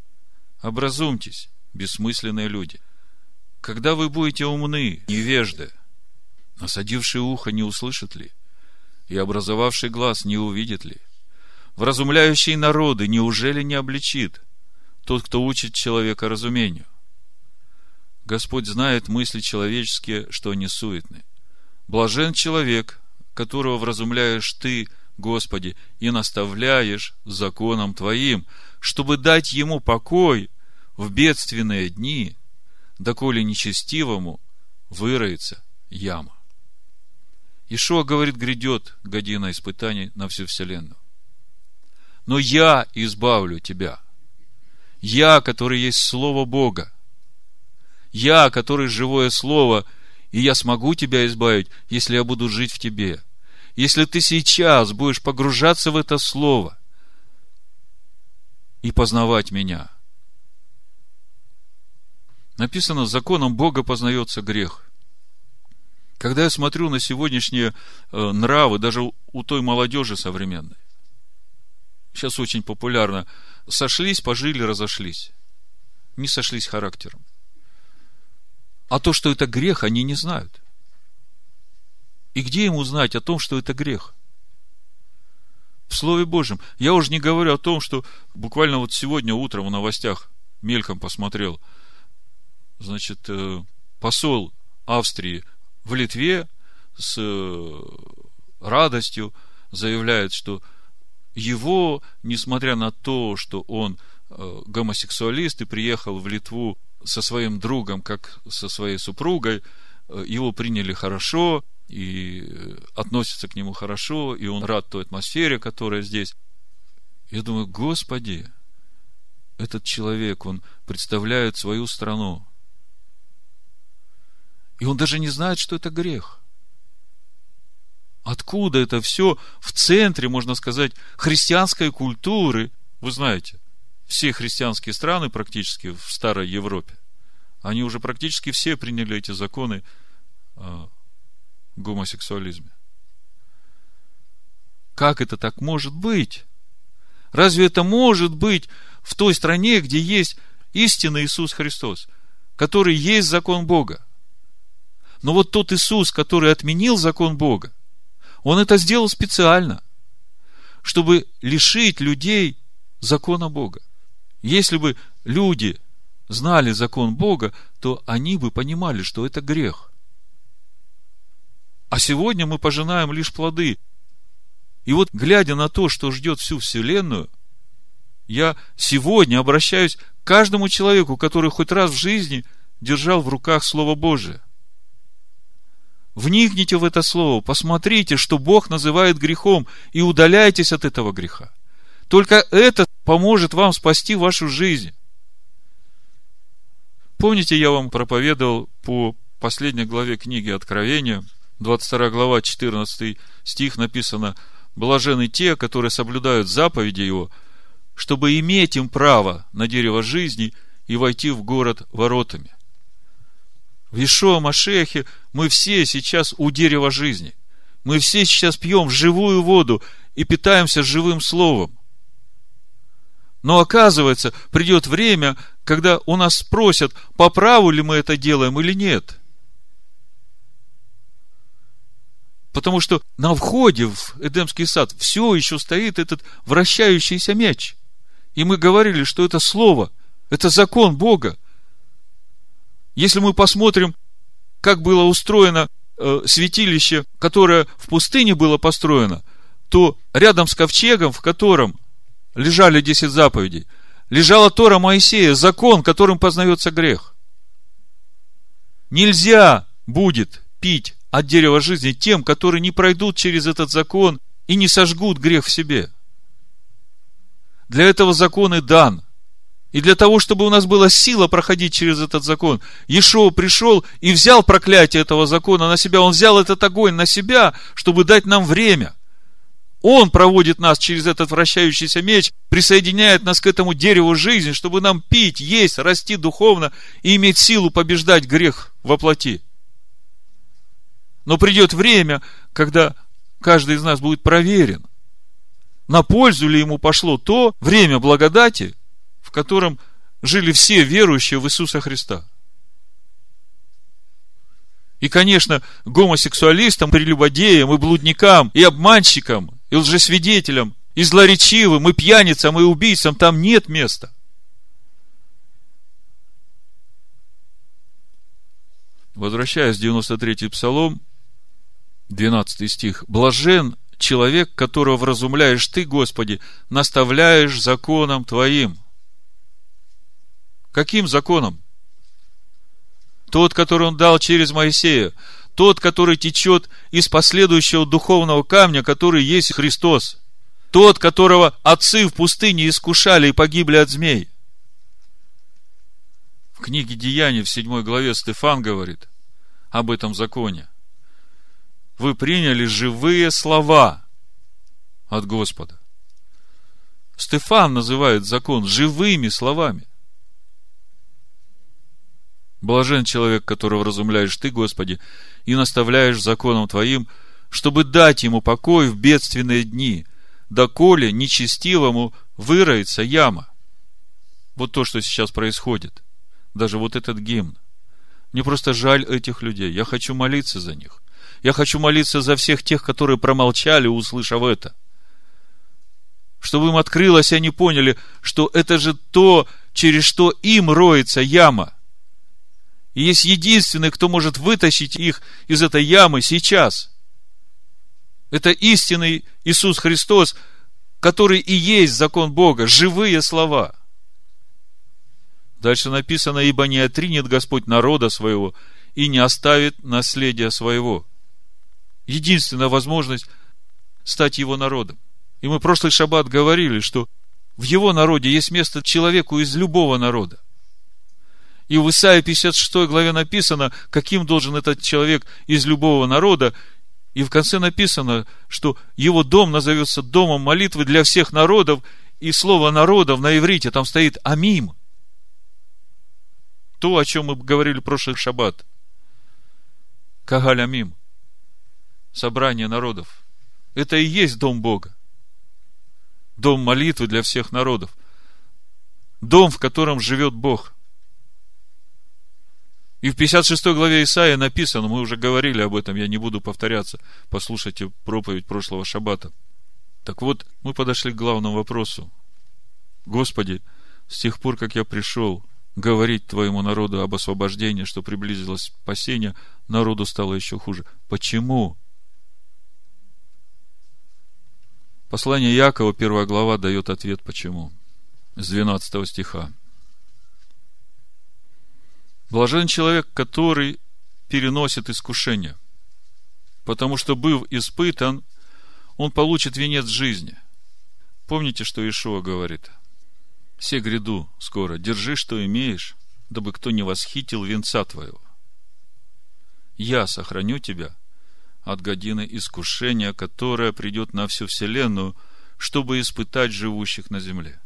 Образумьтесь, бессмысленные люди. Когда вы будете умны, невежды, насадивший ухо не услышит ли? И образовавший глаз не увидит ли? вразумляющий народы, неужели не обличит тот, кто учит человека разумению? Господь знает мысли человеческие, что они суетны. Блажен человек, которого вразумляешь ты, Господи, и наставляешь законом Твоим, чтобы дать ему покой в бедственные дни, доколе нечестивому выроется яма. Ишуа говорит, грядет година испытаний на всю вселенную. Но я избавлю тебя. Я, который есть Слово Бога. Я, который живое Слово, и я смогу тебя избавить, если я буду жить в тебе. Если ты сейчас будешь погружаться в это Слово и познавать меня. Написано, законом Бога познается грех. Когда я смотрю на сегодняшние э, нравы, даже у той молодежи современной, сейчас очень популярно, сошлись, пожили, разошлись. Не сошлись характером. А то, что это грех, они не знают. И где им узнать о том, что это грех? В Слове Божьем. Я уже не говорю о том, что буквально вот сегодня утром в новостях мельком посмотрел, значит, э, посол Австрии в Литве с э, радостью заявляет, что его, несмотря на то, что он э, гомосексуалист и приехал в Литву со своим другом, как со своей супругой, его приняли хорошо и относятся к нему хорошо, и он рад той атмосфере, которая здесь. Я думаю, Господи, этот человек, он представляет свою страну, и он даже не знает, что это грех. Откуда это все в центре, можно сказать, христианской культуры? Вы знаете, все христианские страны практически в старой Европе, они уже практически все приняли эти законы о гомосексуализме. Как это так может быть? Разве это может быть в той стране, где есть истинный Иисус Христос, который есть закон Бога? Но вот тот Иисус, который отменил закон Бога, он это сделал специально, чтобы лишить людей закона Бога. Если бы люди знали закон Бога, то они бы понимали, что это грех. А сегодня мы пожинаем лишь плоды. И вот, глядя на то, что ждет всю Вселенную, я сегодня обращаюсь к каждому человеку, который хоть раз в жизни держал в руках Слово Божие. Вникните в это слово, посмотрите, что Бог называет грехом, и удаляйтесь от этого греха. Только это поможет вам спасти вашу жизнь. Помните, я вам проповедовал по последней главе книги Откровения, 22 глава, 14 стих написано, «Блажены те, которые соблюдают заповеди Его, чтобы иметь им право на дерево жизни и войти в город воротами». В Ишуа Машехе мы все сейчас у дерева жизни. Мы все сейчас пьем живую воду и питаемся живым словом. Но оказывается, придет время, когда у нас спросят, по праву ли мы это делаем или нет. Потому что на входе в Эдемский сад все еще стоит этот вращающийся мяч. И мы говорили, что это слово, это закон Бога. Если мы посмотрим, как было устроено э, святилище, которое в пустыне было построено, то рядом с ковчегом, в котором лежали десять заповедей, лежала Тора Моисея, закон, которым познается грех. Нельзя будет пить от дерева жизни тем, которые не пройдут через этот закон и не сожгут грех в себе. Для этого закон и дан. И для того, чтобы у нас была сила проходить через этот закон, Иешуа пришел и взял проклятие этого закона на себя. Он взял этот огонь на себя, чтобы дать нам время. Он проводит нас через этот вращающийся меч, присоединяет нас к этому дереву жизни, чтобы нам пить, есть, расти духовно и иметь силу побеждать грех во плоти. Но придет время, когда каждый из нас будет проверен, на пользу ли ему пошло то время благодати, котором жили все верующие в Иисуса Христа. И, конечно, гомосексуалистам, прелюбодеям и блудникам, и обманщикам, и лжесвидетелям, и злоречивым, и пьяницам, и убийцам там нет места. Возвращаясь в 93-й псалом, 12 стих. «Блажен человек, которого вразумляешь ты, Господи, наставляешь законом Твоим». Каким законом? Тот, который Он дал через Моисея. Тот, который течет из последующего духовного камня, который есть Христос. Тот, которого отцы в пустыне искушали и погибли от змей. В книге Деяний в 7 главе Стефан говорит об этом законе. Вы приняли живые слова от Господа. Стефан называет закон живыми словами. Блажен человек, которого разумляешь ты, Господи, и наставляешь законом Твоим, чтобы дать ему покой в бедственные дни, доколе нечестивому выроется яма. Вот то, что сейчас происходит. Даже вот этот гимн. Мне просто жаль этих людей. Я хочу молиться за них. Я хочу молиться за всех тех, которые промолчали, услышав это. Чтобы им открылось, они поняли, что это же то, через что им роется яма. И есть единственный, кто может вытащить их из этой ямы сейчас. Это истинный Иисус Христос, который и есть закон Бога, живые слова. Дальше написано, ибо не отринет Господь народа своего и не оставит наследия своего. Единственная возможность стать его народом. И мы прошлый шаббат говорили, что в его народе есть место человеку из любого народа. И в Исаии 56 главе написано, каким должен этот человек из любого народа. И в конце написано, что его дом назовется домом молитвы для всех народов. И слово народов на иврите там стоит амим. То, о чем мы говорили в прошлый шаббат. Кагаль амим. Собрание народов. Это и есть дом Бога. Дом молитвы для всех народов. Дом, в котором живет Бог – и в 56 главе Исаия написано, мы уже говорили об этом, я не буду повторяться, послушайте проповедь прошлого шаббата. Так вот, мы подошли к главному вопросу. Господи, с тех пор, как я пришел говорить твоему народу об освобождении, что приблизилось спасение, народу стало еще хуже. Почему? Послание Якова, первая глава, дает ответ почему. С 12 стиха. Блажен человек, который переносит искушение, потому что, быв испытан, он получит венец жизни. Помните, что Ишуа говорит? Все гряду скоро, держи, что имеешь, дабы кто не восхитил венца твоего. Я сохраню тебя от годины искушения, которое придет на всю вселенную, чтобы испытать живущих на земле.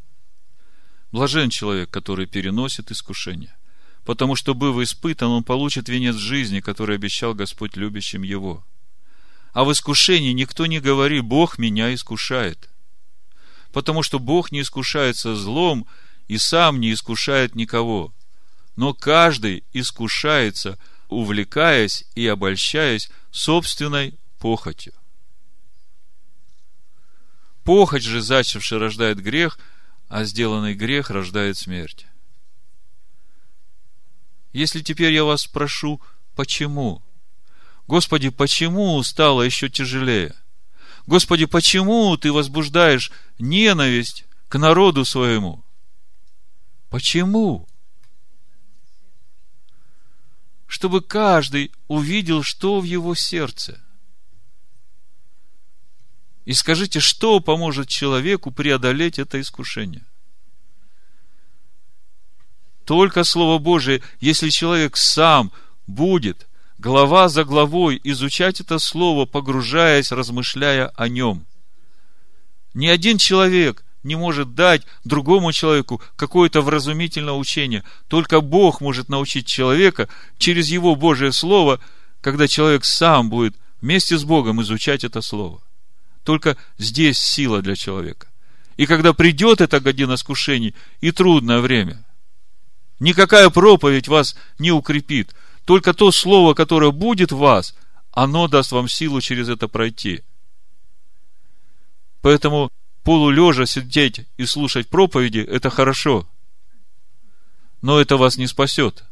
Блажен человек, который переносит искушение потому что, быв испытан, он получит венец жизни, который обещал Господь любящим его. А в искушении никто не говорит, Бог меня искушает. Потому что Бог не искушается злом и сам не искушает никого. Но каждый искушается, увлекаясь и обольщаясь собственной похотью. Похоть же, зачавший, рождает грех, а сделанный грех рождает смерть. Если теперь я вас спрошу, почему? Господи, почему стало еще тяжелее? Господи, почему ты возбуждаешь ненависть к народу своему? Почему? Чтобы каждый увидел, что в его сердце. И скажите, что поможет человеку преодолеть это искушение? Только Слово Божие, если человек сам будет глава за главой изучать это Слово, погружаясь, размышляя о нем. Ни один человек не может дать другому человеку какое-то вразумительное учение. Только Бог может научить человека через его Божие Слово, когда человек сам будет вместе с Богом изучать это Слово. Только здесь сила для человека. И когда придет эта година искушений и трудное время – Никакая проповедь вас не укрепит. Только то слово, которое будет в вас, оно даст вам силу через это пройти. Поэтому полулежа сидеть и слушать проповеди, это хорошо. Но это вас не спасет.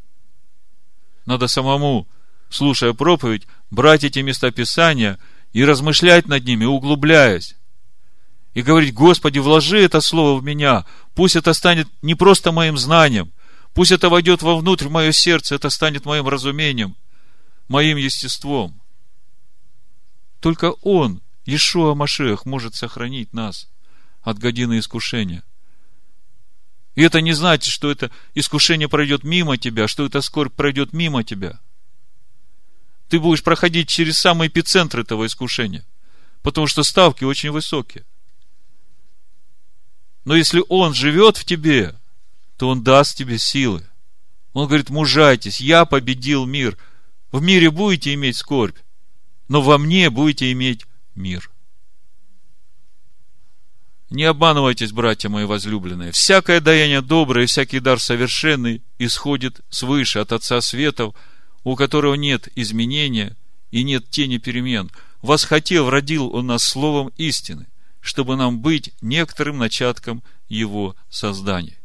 Надо самому, слушая проповедь, брать эти места Писания и размышлять над ними, углубляясь. И говорить, Господи, вложи это слово в меня. Пусть это станет не просто моим знанием. Пусть это войдет вовнутрь в мое сердце, это станет моим разумением, моим естеством. Только Он, Иешуа Машех, может сохранить нас от годины искушения. И это не значит, что это искушение пройдет мимо тебя, что это скорбь пройдет мимо тебя. Ты будешь проходить через самый эпицентр этого искушения, потому что ставки очень высокие. Но если Он живет в тебе, то Он даст тебе силы. Он говорит, мужайтесь, я победил мир. В мире будете иметь скорбь, но во мне будете иметь мир. Не обманывайтесь, братья мои возлюбленные. Всякое даяние доброе и всякий дар совершенный исходит свыше от Отца Светов, у которого нет изменения и нет тени перемен. Восхотел, родил Он нас словом истины, чтобы нам быть некоторым начатком Его создания.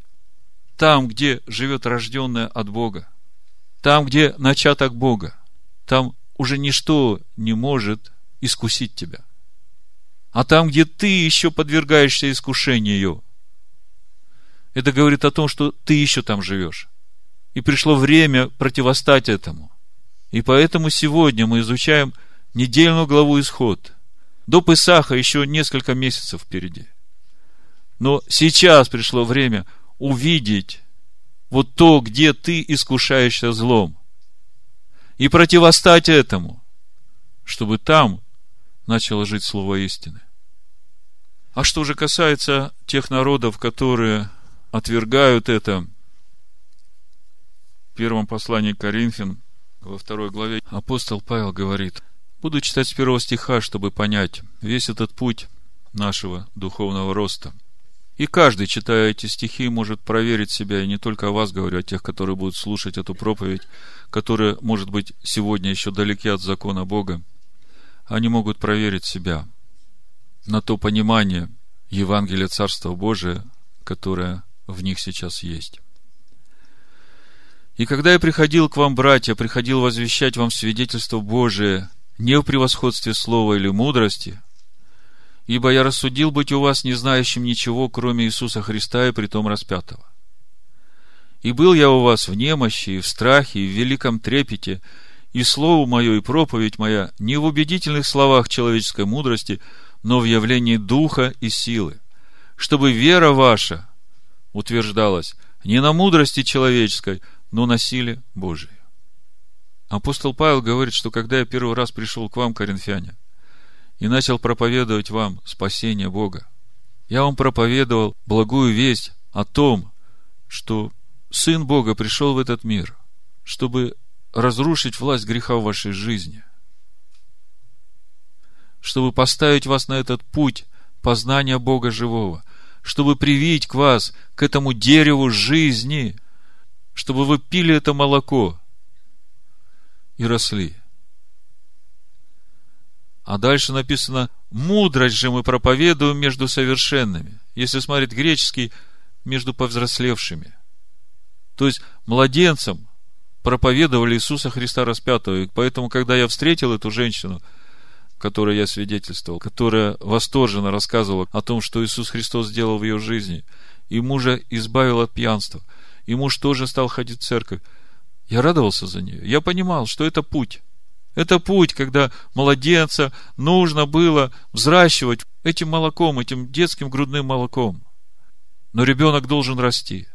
Там, где живет рожденное от Бога, там, где начаток Бога, там уже ничто не может искусить тебя – а там, где ты еще подвергаешься искушению, это говорит о том, что ты еще там живешь. И пришло время противостать этому. И поэтому сегодня мы изучаем недельную главу Исход. До Песаха еще несколько месяцев впереди. Но сейчас пришло время увидеть вот то, где ты искушаешься злом. И противостать этому, чтобы там начало жить слово истины. А что же касается тех народов, которые отвергают это, в первом послании к Коринфян, во второй главе, апостол Павел говорит, буду читать с первого стиха, чтобы понять весь этот путь нашего духовного роста. И каждый, читая эти стихи, может проверить себя, и не только о вас говорю, а тех, которые будут слушать эту проповедь, которые, может быть, сегодня еще далеки от закона Бога, они могут проверить себя на то понимание Евангелия Царства Божия, которое в них сейчас есть. И когда я приходил к вам, братья, приходил возвещать вам свидетельство Божие не в превосходстве слова или мудрости, ибо я рассудил быть у вас не знающим ничего, кроме Иисуса Христа и притом распятого. И был я у вас в немощи, и в страхе, и в великом трепете, и слово мое, и проповедь моя не в убедительных словах человеческой мудрости, но в явлении духа и силы, чтобы вера ваша утверждалась не на мудрости человеческой, но на силе Божией. Апостол Павел говорит, что когда я первый раз пришел к вам, коринфяне, и начал проповедовать вам спасение Бога, я вам проповедовал благую весть о том, что Сын Бога пришел в этот мир, чтобы разрушить власть греха в вашей жизни, чтобы поставить вас на этот путь познания Бога живого, чтобы привить к вас к этому дереву жизни, чтобы вы пили это молоко и росли. А дальше написано, мудрость же мы проповедуем между совершенными. Если смотреть греческий, между повзрослевшими. То есть, младенцам проповедовали Иисуса Христа распятого. И поэтому, когда я встретил эту женщину, которой я свидетельствовал, которая восторженно рассказывала о том, что Иисус Христос сделал в ее жизни, и мужа избавил от пьянства, и муж тоже стал ходить в церковь, я радовался за нее. Я понимал, что это путь. Это путь, когда младенца нужно было взращивать этим молоком, этим детским грудным молоком. Но ребенок должен расти.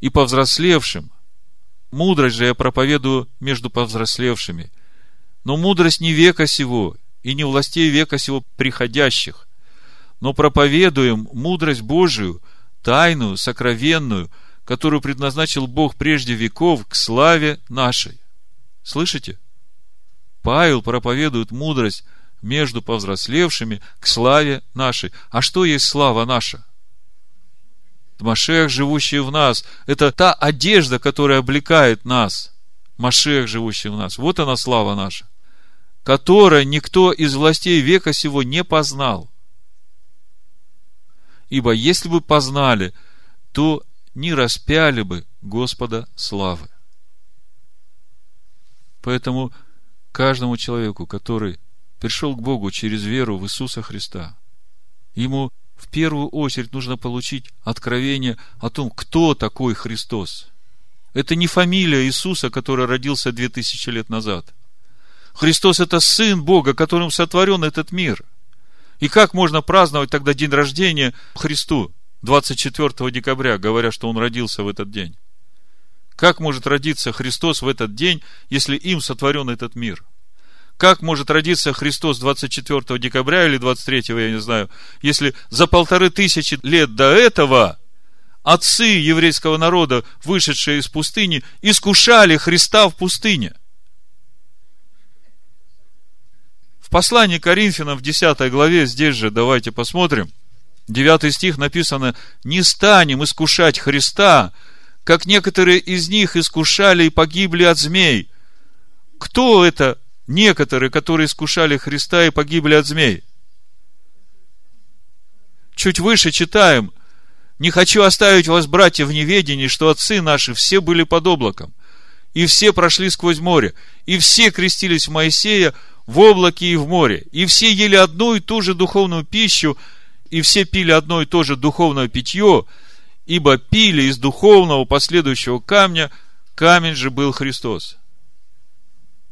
И повзрослевшим Мудрость же я проповедую между повзрослевшими. Но мудрость не века сего, и не властей века сего приходящих. Но проповедуем мудрость Божию, тайную, сокровенную, которую предназначил Бог прежде веков к славе нашей. Слышите? Павел проповедует мудрость между повзрослевшими к славе нашей. А что есть слава наша? Машех, живущий в нас, это та одежда, которая облекает нас. Машех, живущий в нас. Вот она слава наша, которая никто из властей века сего не познал. Ибо если бы познали, то не распяли бы Господа славы. Поэтому каждому человеку, который пришел к Богу через веру в Иисуса Христа, ему в первую очередь нужно получить откровение о том, кто такой Христос. Это не фамилия Иисуса, который родился две тысячи лет назад. Христос – это Сын Бога, которым сотворен этот мир. И как можно праздновать тогда день рождения Христу 24 декабря, говоря, что Он родился в этот день? Как может родиться Христос в этот день, если им сотворен этот мир? Как может родиться Христос 24 декабря или 23, я не знаю, если за полторы тысячи лет до этого отцы еврейского народа, вышедшие из пустыни, искушали Христа в пустыне? В послании Коринфянам в 10 главе, здесь же, давайте посмотрим, 9 стих написано, «Не станем искушать Христа, как некоторые из них искушали и погибли от змей. Кто это некоторые, которые искушали Христа и погибли от змей? Чуть выше читаем. Не хочу оставить вас, братья, в неведении, что отцы наши все были под облаком, и все прошли сквозь море, и все крестились в Моисея в облаке и в море, и все ели одну и ту же духовную пищу, и все пили одно и то же духовное питье – ибо пили из духовного последующего камня, камень же был Христос.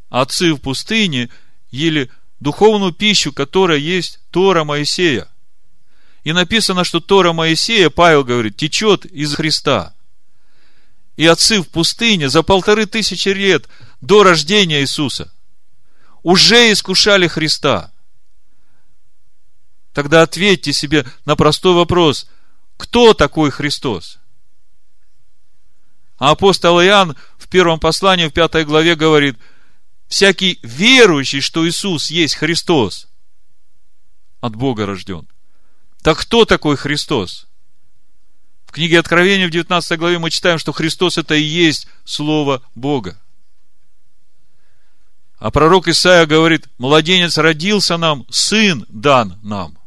Отцы в пустыне ели духовную пищу, которая есть Тора Моисея. И написано, что Тора Моисея, Павел говорит, течет из Христа. И отцы в пустыне за полторы тысячи лет до рождения Иисуса уже искушали Христа. Тогда ответьте себе на простой вопрос – кто такой Христос? А апостол Иоанн в первом послании, в пятой главе говорит, всякий верующий, что Иисус есть Христос, от Бога рожден. Так кто такой Христос? В книге Откровения в 19 главе мы читаем, что Христос это и есть Слово Бога. А пророк Исаия говорит, младенец родился нам, сын дан нам.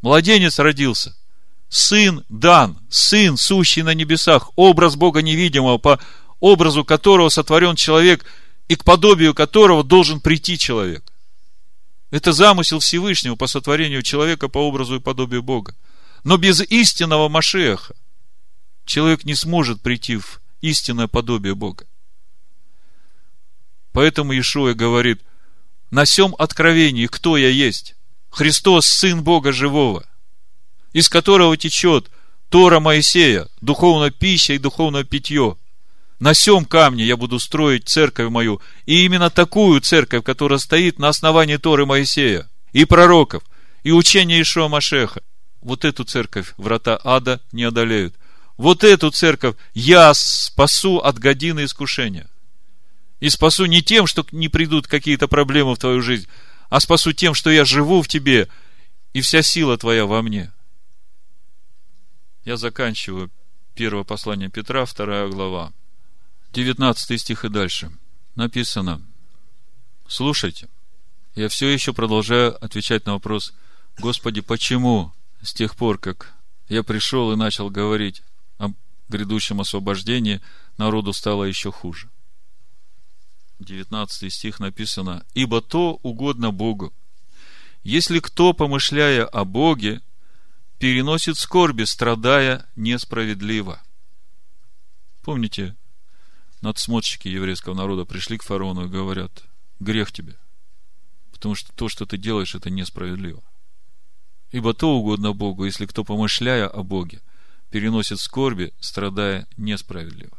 Младенец родился. Сын дан, сын, сущий на небесах, образ Бога невидимого, по образу которого сотворен человек и к подобию которого должен прийти человек. Это замысел Всевышнего по сотворению человека по образу и подобию Бога. Но без истинного Машеха человек не сможет прийти в истинное подобие Бога. Поэтому Иешуа говорит, на всем откровении, кто я есть. Христос, Сын Бога Живого, из которого течет Тора Моисея, духовная пища и духовное питье. На сем камне я буду строить церковь мою, и именно такую церковь, которая стоит на основании Торы Моисея, и пророков, и учения Ишуа Машеха. Вот эту церковь врата ада не одолеют. Вот эту церковь я спасу от годины искушения. И спасу не тем, что не придут какие-то проблемы в твою жизнь, а спасу тем, что я живу в тебе, и вся сила твоя во мне. Я заканчиваю первое послание Петра, вторая глава, 19 стих и дальше. Написано, слушайте, я все еще продолжаю отвечать на вопрос, Господи, почему с тех пор, как я пришел и начал говорить о грядущем освобождении, народу стало еще хуже? 19 стих написано, «Ибо то угодно Богу. Если кто, помышляя о Боге, переносит скорби, страдая несправедливо». Помните, надсмотрщики еврейского народа пришли к фараону и говорят, грех тебе, потому что то, что ты делаешь, это несправедливо. Ибо то угодно Богу, если кто, помышляя о Боге, переносит скорби, страдая несправедливо.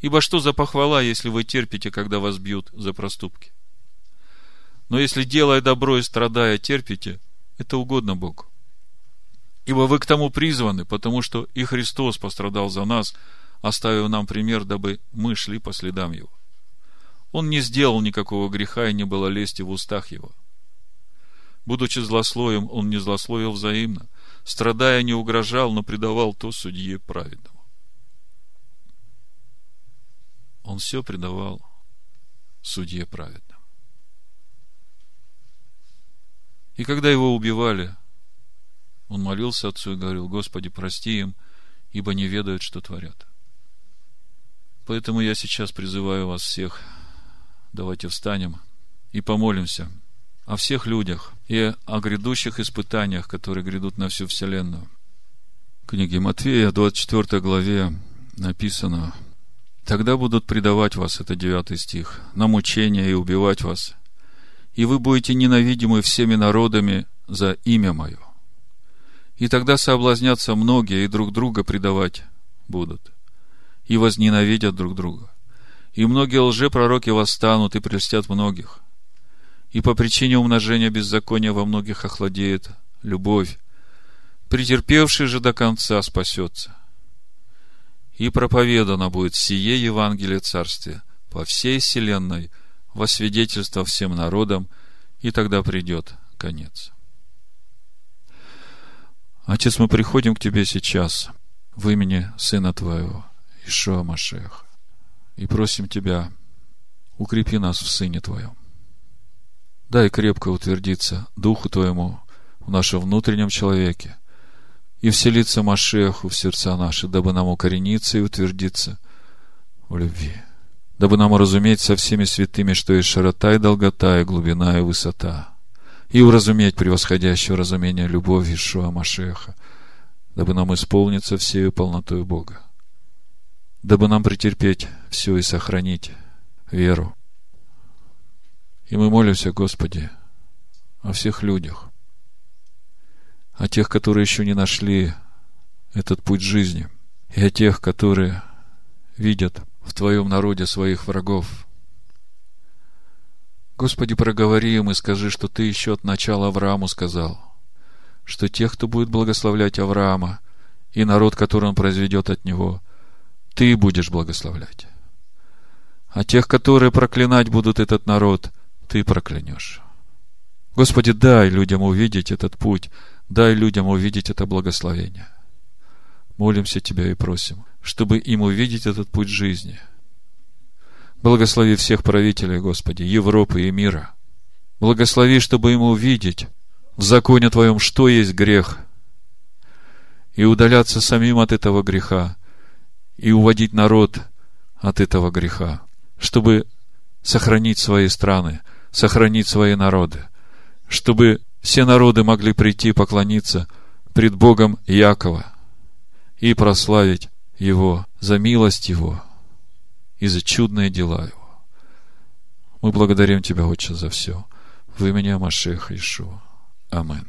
Ибо что за похвала, если вы терпите, когда вас бьют за проступки? Но если, делая добро и страдая, терпите, это угодно Богу. Ибо вы к тому призваны, потому что и Христос пострадал за нас, оставив нам пример, дабы мы шли по следам Его. Он не сделал никакого греха, и не было лести в устах Его. Будучи злословием, Он не злословил взаимно. Страдая, не угрожал, но предавал то судье праведному. Он все предавал судье праведным. И когда его убивали, он молился Отцу и говорил, Господи, прости им, ибо не ведают, что творят. Поэтому я сейчас призываю вас всех, давайте встанем и помолимся о всех людях и о грядущих испытаниях, которые грядут на всю Вселенную. В книге Матфея, 24 главе написано, «Тогда будут предавать вас, это 9 стих, на мучения и убивать вас, и вы будете ненавидимы всеми народами за имя Мое. И тогда соблазнятся многие и друг друга предавать будут, и возненавидят друг друга. И многие лжепророки восстанут и прельстят многих. И по причине умножения беззакония во многих охладеет любовь. Претерпевший же до конца спасется. И проповедано будет сие Евангелие Царствия по всей вселенной – во свидетельство всем народам, и тогда придет конец. Отец, мы приходим к Тебе сейчас в имени Сына Твоего, Ишуа Машеха, и просим Тебя, укрепи нас в Сыне Твоем. Дай крепко утвердиться Духу Твоему в нашем внутреннем человеке и вселиться Машеху в сердца наши, дабы нам укорениться и утвердиться в любви дабы нам уразуметь со всеми святыми, что есть широта и долгота, и глубина и высота, и уразуметь превосходящее разумение любовь Ишуа Машеха, дабы нам исполниться всею полнотою Бога, дабы нам претерпеть все и сохранить веру. И мы молимся, Господи, о всех людях, о тех, которые еще не нашли этот путь жизни, и о тех, которые видят в Твоем народе своих врагов. Господи, проговори им и скажи, что Ты еще от начала Аврааму сказал, что тех, кто будет благословлять Авраама, и народ, который он произведет от него, Ты будешь благословлять. А тех, которые проклинать будут этот народ, Ты проклянешь. Господи, дай людям увидеть этот путь, дай людям увидеть это благословение – молимся Тебя и просим, чтобы им увидеть этот путь жизни. Благослови всех правителей, Господи, Европы и мира. Благослови, чтобы им увидеть в законе Твоем, что есть грех, и удаляться самим от этого греха, и уводить народ от этого греха, чтобы сохранить свои страны, сохранить свои народы, чтобы все народы могли прийти поклониться пред Богом Якова – и прославить Его за милость Его и за чудные дела Его. Мы благодарим Тебя, Отче, за все. В имени Машеха Ишуа. Аминь.